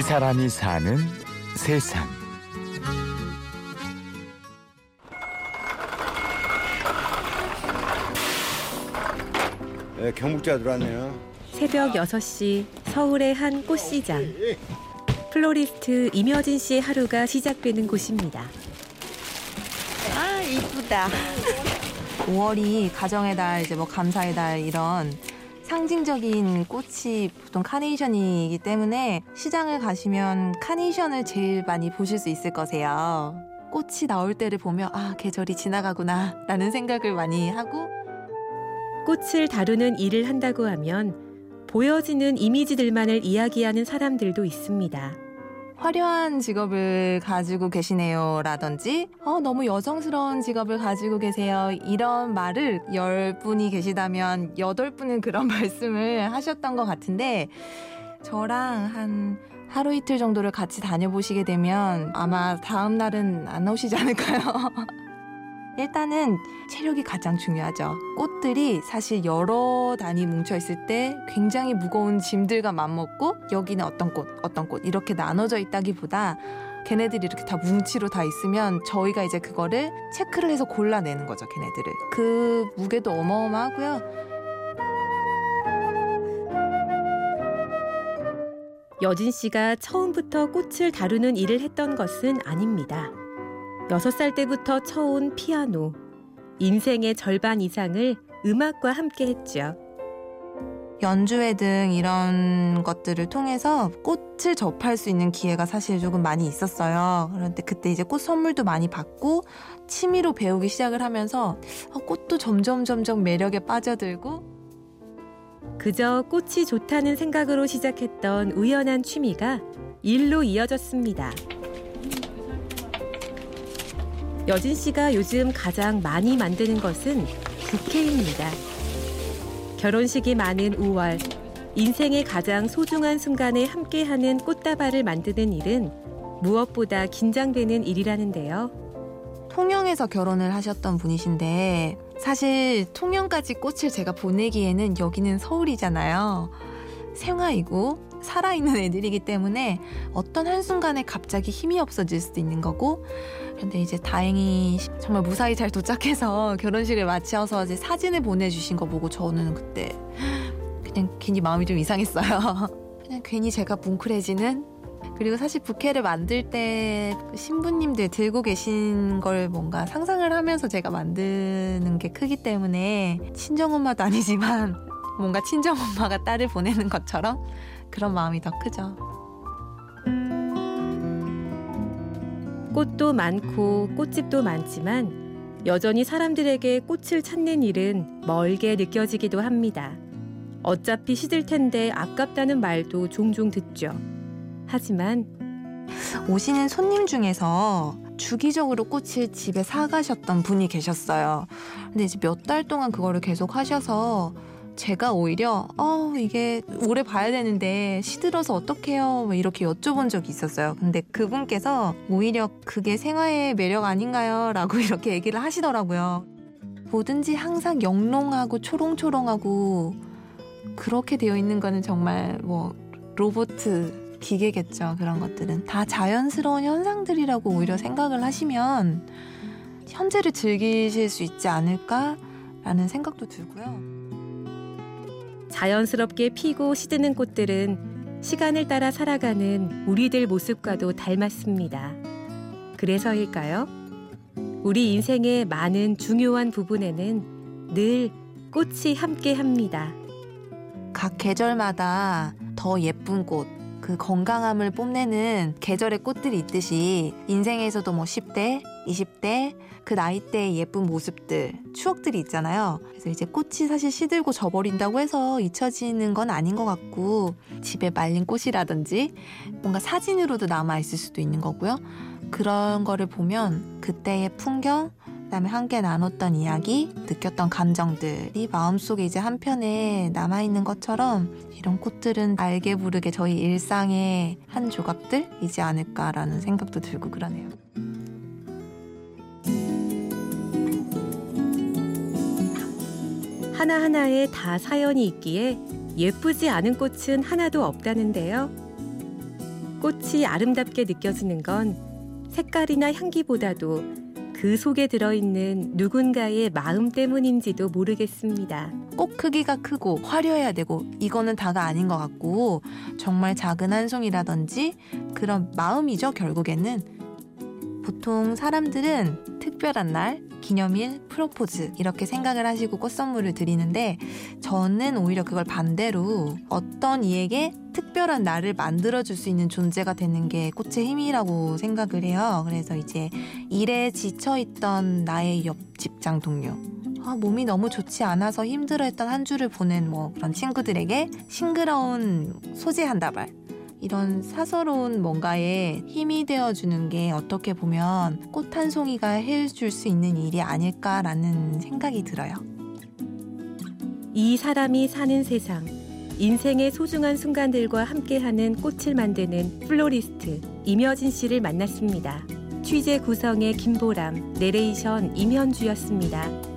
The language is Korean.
이 사람이 사는 세상. 네, 경북자 들어왔네요. 새벽 6시 서울의 한 꽃시장. 플로리스트 임여진 씨의 하루가 시작되는 곳입니다. 아 이쁘다. 5월이 가정의 달, 이제 뭐 감사의 달 이런 상징적인 꽃이 보통 카네이션이기 때문에 시장을 가시면 카네이션을 제일 많이 보실 수 있을 거세요. 꽃이 나올 때를 보며 아 계절이 지나가구나 라는 생각을 많이 하고 꽃을 다루는 일을 한다고 하면 보여지는 이미지들만을 이야기하는 사람들도 있습니다. 화려한 직업을 가지고 계시네요 라든지 어, 너무 여성스러운 직업을 가지고 계세요 이런 말을 열 분이 계시다면 여덟 분은 그런 말씀을 하셨던 것 같은데 저랑 한 하루 이틀 정도를 같이 다녀보시게 되면 아마 다음 날은 안 오시지 않을까요? 일단은 체력이 가장 중요하죠. 꽃들이 사실 여러 단위 뭉쳐 있을 때 굉장히 무거운 짐들과 맞먹고 여기는 어떤 꽃, 어떤 꽃 이렇게 나눠져 있다기보다 걔네들이 이렇게 다 뭉치로 다 있으면 저희가 이제 그거를 체크를 해서 골라내는 거죠, 걔네들을. 그 무게도 어마어마하고요. 여진 씨가 처음부터 꽃을 다루는 일을 했던 것은 아닙니다. 여섯 살 때부터 쳐온 피아노. 인생의 절반 이상을 음악과 함께 했죠. 연주회 등 이런 것들을 통해서 꽃을 접할 수 있는 기회가 사실 조금 많이 있었어요. 그런데 그때 이제 꽃 선물도 많이 받고 취미로 배우기 시작을 하면서 어, 꽃도 점점 점점 매력에 빠져들고 그저 꽃이 좋다는 생각으로 시작했던 우연한 취미가 일로 이어졌습니다. 여진 씨가 요즘 가장 많이 만드는 것은 부케입니다. 결혼식이 많은 5월, 인생의 가장 소중한 순간에 함께하는 꽃다발을 만드는 일은 무엇보다 긴장되는 일이라는데요. 통영에서 결혼을 하셨던 분이신데 사실 통영까지 꽃을 제가 보내기에는 여기는 서울이잖아요. 생화이고 살아있는 애들이기 때문에 어떤 한순간에 갑자기 힘이 없어질 수도 있는 거고 근데 이제 다행히 정말 무사히 잘 도착해서 결혼식을 마쳐서 이제 사진을 보내주신 거 보고 저는 그때 그냥 괜히 마음이 좀 이상했어요. 그냥 괜히 제가 뭉클해지는 그리고 사실 부케를 만들 때 신부님들 들고 계신 걸 뭔가 상상을 하면서 제가 만드는 게 크기 때문에 친정엄마도 아니지만 뭔가 친정엄마가 딸을 보내는 것처럼 그런 마음이 더 크죠. 꽃도 많고 꽃집도 많지만 여전히 사람들에게 꽃을 찾는 일은 멀게 느껴지기도 합니다. 어차피 시들 텐데 아깝다는 말도 종종 듣죠. 하지만 오시는 손님 중에서 주기적으로 꽃을 집에 사가셨던 분이 계셨어요. 근데 이제 몇 달 동안 그거를 계속 하셔서 제가 오히려 어 이게 오래 봐야 되는데 시들어서 어떡해요 뭐 이렇게 여쭤본 적이 있었어요. 근데 그분께서 오히려 그게 생화의 매력 아닌가요? 라고 이렇게 얘기를 하시더라고요. 뭐든지 항상 영롱하고 초롱초롱하고 그렇게 되어 있는 거는 정말 뭐 로보트 기계겠죠. 그런 것들은 다 자연스러운 현상들이라고 오히려 생각을 하시면 현재를 즐기실 수 있지 않을까라는 생각도 들고요. 자연스럽게 피고 시드는 꽃들은 시간을 따라 살아가는 우리들 모습과도 닮았습니다. 그래서일까요? 우리 인생의 많은 중요한 부분에는 늘 꽃이 함께 합니다. 각 계절마다 더 예쁜 꽃, 그 건강함을 뽐내는 계절의 꽃들이 있듯이 인생에서도 뭐 10대, 20대, 그 나이대의 예쁜 모습들, 추억들이 있잖아요. 그래서 이제 꽃이 사실 시들고 져버린다고 해서 잊혀지는 건 아닌 것 같고, 집에 말린 꽃이라든지 뭔가 사진으로도 남아있을 수도 있는 거고요. 그런 거를 보면 그때의 풍경, 그다음에 함께 나눴던 이야기, 느꼈던 감정들이 마음속에 이제 한편에 남아 있는 것처럼 이런 꽃들은 알게 부르게 저희 일상의 한 조각들이지 않을까라는 생각도 들고 그러네요. 하나하나에 다 사연이 있기에 예쁘지 않은 꽃은 하나도 없다는데요. 꽃이 아름답게 느껴지는 건 색깔이나 향기보다도 그 속에 들어있는 누군가의 마음 때문인지도 모르겠습니다. 꼭 크기가 크고 화려해야 되고 이거는 다가 아닌 것 같고 정말 작은 한 송이라든지 그런 마음이죠 결국에는 보통 사람들은 특별한 날 기념일, 프로포즈 이렇게 생각을 하시고 꽃 선물을 드리는데 저는 오히려 그걸 반대로 어떤 이에게 특별한 날을 만들어줄 수 있는 존재가 되는 게 꽃의 힘이라고 생각을 해요. 그래서 이제 일에 지쳐있던 나의 옆 직장 동료 아, 몸이 너무 좋지 않아서 힘들어했던 한 주를 보낸 뭐 그런 친구들에게 싱그러운 소재 한 다발 이런 사서로운 뭔가에 힘이 되어주는 게 어떻게 보면 꽃 한 송이가 해줄 수 있는 일이 아닐까라는 생각이 들어요. 이 사람이 사는 세상, 인생의 소중한 순간들과 함께하는 꽃을 만드는 플로리스트 임여진 씨를 만났습니다. 취재 구성의 김보람, 내레이션 임현주였습니다.